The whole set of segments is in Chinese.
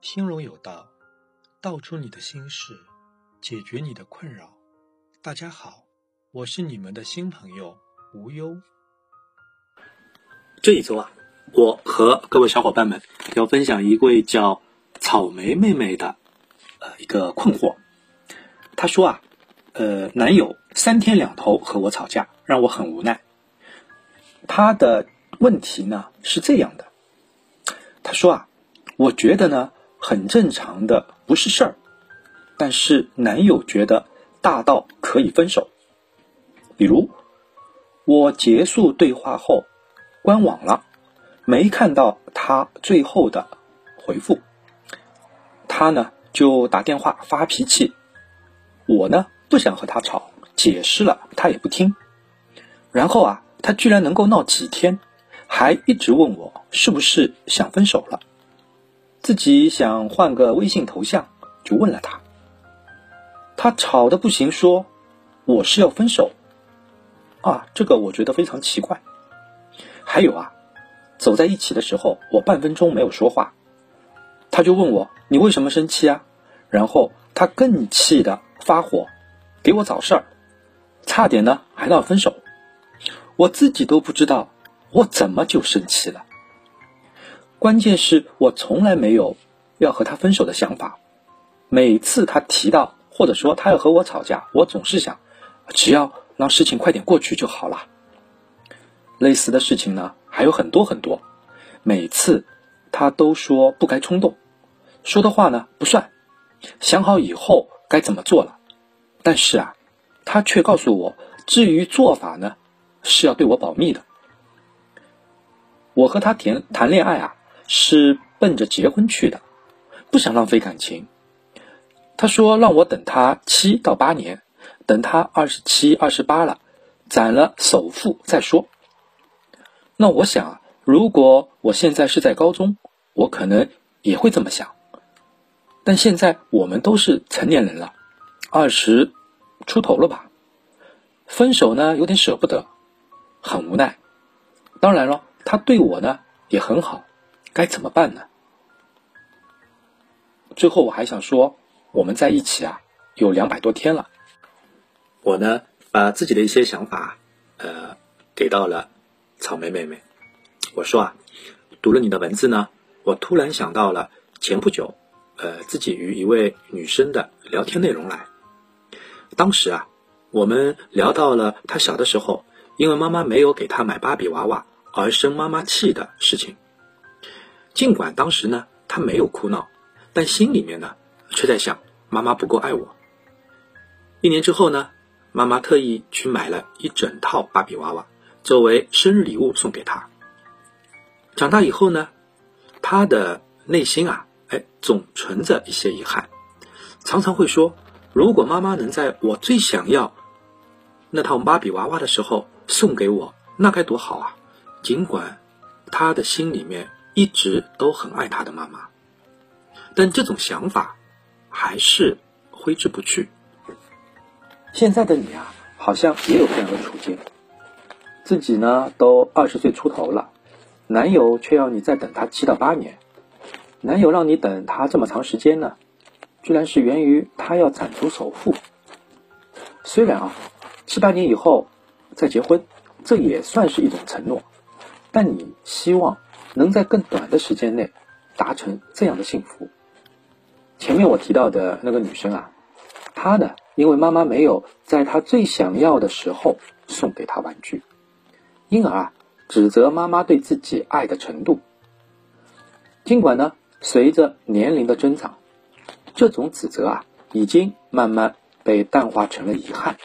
心中有道，道出你的心事，解决你的困扰。大家好，我是你们的新朋友无忧。这一周啊，我和各位小伙伴们要分享一位叫草莓妹妹的呃一个困惑。她说啊，呃，男友三天两头和我吵架，让我很无奈。他的问题呢是这样的，他说啊，我觉得呢。很正常的，不是事儿，但是男友觉得大到可以分手。比如，我结束对话后关网了，没看到他最后的回复，他呢就打电话发脾气，我呢不想和他吵，解释了他也不听，然后啊，他居然能够闹几天，还一直问我是不是想分手了。自己想换个微信头像，就问了他。他吵的不行，说我是要分手。啊，这个我觉得非常奇怪。还有啊，走在一起的时候，我半分钟没有说话，他就问我你为什么生气啊？然后他更气的发火，给我找事儿，差点呢还闹分手。我自己都不知道我怎么就生气了。关键是我从来没有要和他分手的想法。每次他提到或者说他要和我吵架，我总是想，只要让事情快点过去就好了。类似的事情呢还有很多很多。每次他都说不该冲动，说的话呢不算，想好以后该怎么做了。但是啊，他却告诉我，至于做法呢，是要对我保密的。我和他谈谈恋爱啊。是奔着结婚去的，不想浪费感情。他说让我等他七到八年，等他二十七、二十八了，攒了首付再说。那我想，如果我现在是在高中，我可能也会这么想。但现在我们都是成年人了，二十出头了吧？分手呢，有点舍不得，很无奈。当然了，他对我呢也很好。该怎么办呢？最后我还想说，我们在一起啊，有两百多天了。我呢，把自己的一些想法，呃，给到了草莓妹妹。我说啊，读了你的文字呢，我突然想到了前不久，呃，自己与一位女生的聊天内容来。当时啊，我们聊到了她小的时候，因为妈妈没有给她买芭比娃娃而生妈妈气的事情。尽管当时呢，他没有哭闹，但心里面呢，却在想妈妈不够爱我。一年之后呢，妈妈特意去买了一整套芭比娃娃，作为生日礼物送给他。长大以后呢，他的内心啊，哎，总存着一些遗憾，常常会说：如果妈妈能在我最想要那套芭比娃娃的时候送给我，那该多好啊！尽管他的心里面。一直都很爱他的妈妈，但这种想法还是挥之不去。现在的你啊，好像也有这样的处境，自己呢都二十岁出头了，男友却要你再等他七到八年。男友让你等他这么长时间呢，居然是源于他要攒足首付。虽然啊，七八年以后再结婚，这也算是一种承诺，但你希望。能在更短的时间内达成这样的幸福。前面我提到的那个女生啊，她呢，因为妈妈没有在她最想要的时候送给她玩具，因而啊，指责妈妈对自己爱的程度。尽管呢，随着年龄的增长，这种指责啊，已经慢慢被淡化成了遗憾。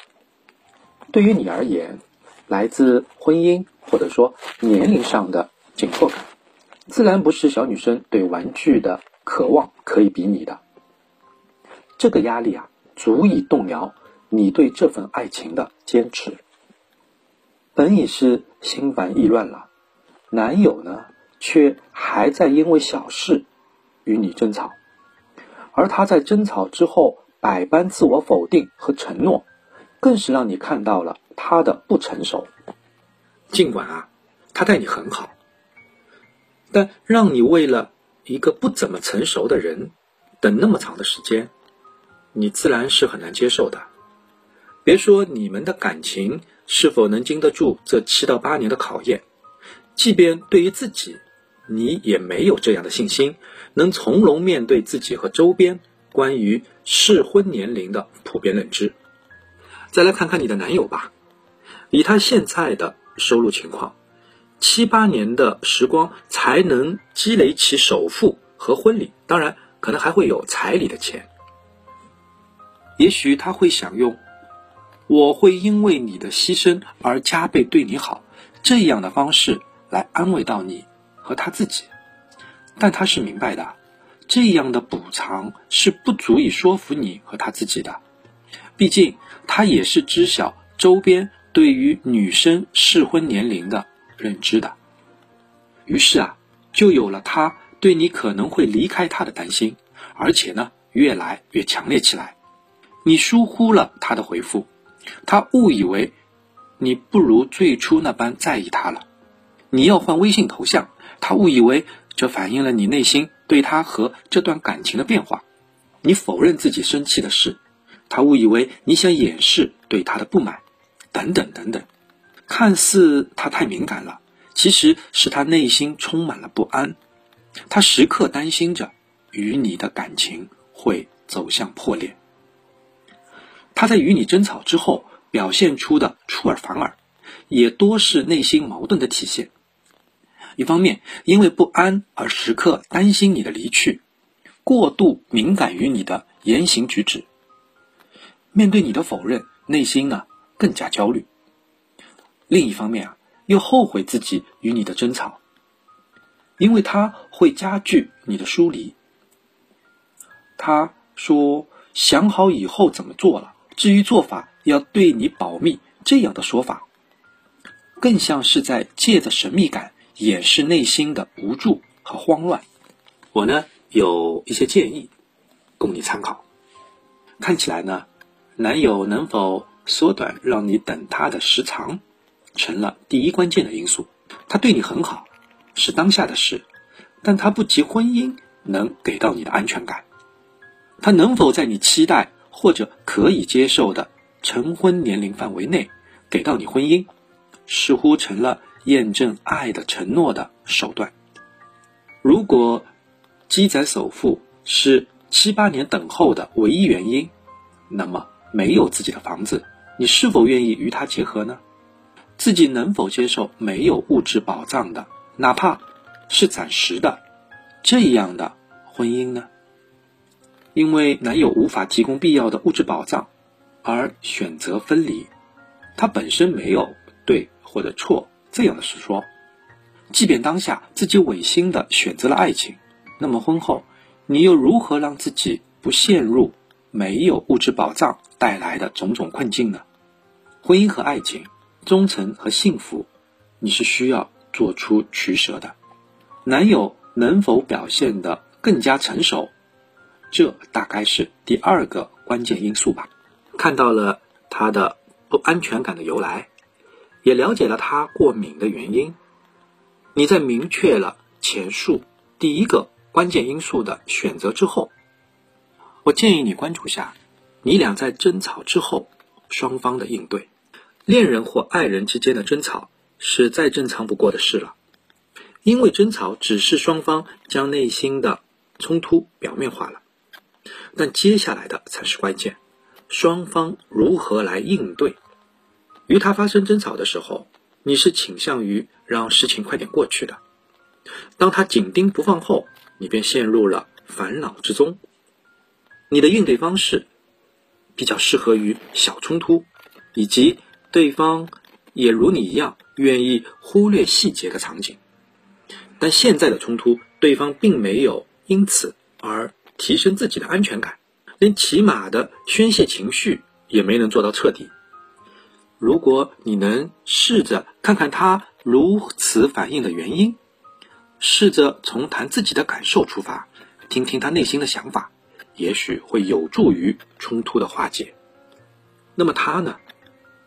对于你而言，来自婚姻或者说年龄上的紧迫感。自然不是小女生对玩具的渴望可以比拟的。这个压力啊，足以动摇你对这份爱情的坚持。本已是心烦意乱了，男友呢，却还在因为小事与你争吵，而他在争吵之后百般自我否定和承诺，更是让你看到了他的不成熟。尽管啊，他待你很好。但让你为了一个不怎么成熟的人等那么长的时间，你自然是很难接受的。别说你们的感情是否能经得住这七到八年的考验，即便对于自己，你也没有这样的信心，能从容面对自己和周边关于适婚年龄的普遍认知。再来看看你的男友吧，以他现在的收入情况。七八年的时光才能积累起首付和婚礼，当然可能还会有彩礼的钱。也许他会想用“我会因为你的牺牲而加倍对你好”这样的方式来安慰到你和他自己，但他是明白的，这样的补偿是不足以说服你和他自己的。毕竟他也是知晓周边对于女生适婚年龄的。认知的，于是啊，就有了他对你可能会离开他的担心，而且呢，越来越强烈起来。你疏忽了他的回复，他误以为你不如最初那般在意他了。你要换微信头像，他误以为这反映了你内心对他和这段感情的变化。你否认自己生气的事，他误以为你想掩饰对他的不满，等等等等。看似他太敏感了，其实是他内心充满了不安，他时刻担心着与你的感情会走向破裂。他在与你争吵之后表现出的出尔反尔，也多是内心矛盾的体现。一方面因为不安而时刻担心你的离去，过度敏感于你的言行举止，面对你的否认，内心呢更加焦虑。另一方面啊，又后悔自己与你的争吵，因为他会加剧你的疏离。他说想好以后怎么做了，至于做法要对你保密，这样的说法，更像是在借着神秘感掩饰内心的无助和慌乱。我呢有一些建议供你参考。看起来呢，男友能否缩短让你等他的时长？成了第一关键的因素。他对你很好，是当下的事，但他不及婚姻能给到你的安全感。他能否在你期待或者可以接受的成婚年龄范围内给到你婚姻，似乎成了验证爱的承诺的手段。如果积攒首付是七八年等候的唯一原因，那么没有自己的房子，你是否愿意与他结合呢？自己能否接受没有物质保障的，哪怕是暂时的这样的婚姻呢？因为男友无法提供必要的物质保障而选择分离，他本身没有对或者错这样的实说。即便当下自己违心的选择了爱情，那么婚后你又如何让自己不陷入没有物质保障带来的种种困境呢？婚姻和爱情。忠诚和幸福，你是需要做出取舍的。男友能否表现得更加成熟，这大概是第二个关键因素吧。看到了他的不安全感的由来，也了解了他过敏的原因。你在明确了前述第一个关键因素的选择之后，我建议你关注下你俩在争吵之后双方的应对。恋人或爱人之间的争吵是再正常不过的事了，因为争吵只是双方将内心的冲突表面化了，但接下来的才是关键，双方如何来应对。与他发生争吵的时候，你是倾向于让事情快点过去的；当他紧盯不放后，你便陷入了烦恼之中。你的应对方式比较适合于小冲突，以及。对方也如你一样愿意忽略细节的场景，但现在的冲突，对方并没有因此而提升自己的安全感，连起码的宣泄情绪也没能做到彻底。如果你能试着看看他如此反应的原因，试着从谈自己的感受出发，听听他内心的想法，也许会有助于冲突的化解。那么他呢？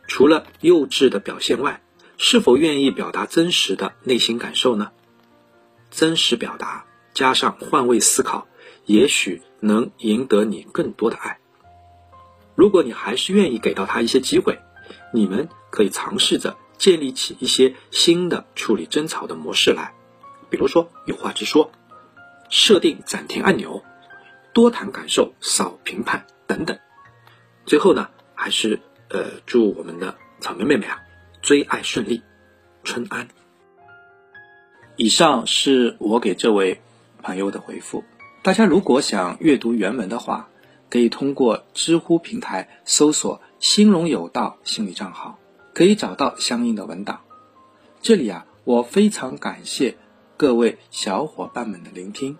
除了幼稚的表现外，是否愿意表达真实的内心感受呢？真实表达加上换位思考，也许能赢得你更多的爱。如果你还是愿意给到他一些机会，你们可以尝试着建立起一些新的处理争吵的模式来，比如说有话直说，设定暂停按钮，多谈感受，少评判等等。最后呢，还是呃祝我们的草莓妹妹啊追爱顺利，春安。以上是我给这位朋友的回复。大家如果想阅读原文的话，可以通过知乎平台搜索“心荣有道”心理账号，可以找到相应的文档。这里啊，我非常感谢各位小伙伴们的聆听。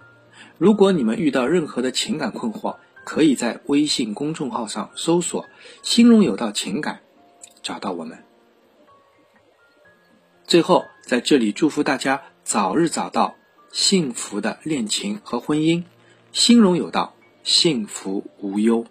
如果你们遇到任何的情感困惑，可以在微信公众号上搜索“心荣有道情感”，找到我们。最后，在这里祝福大家早日找到幸福的恋情和婚姻，心荣有道。幸福无忧。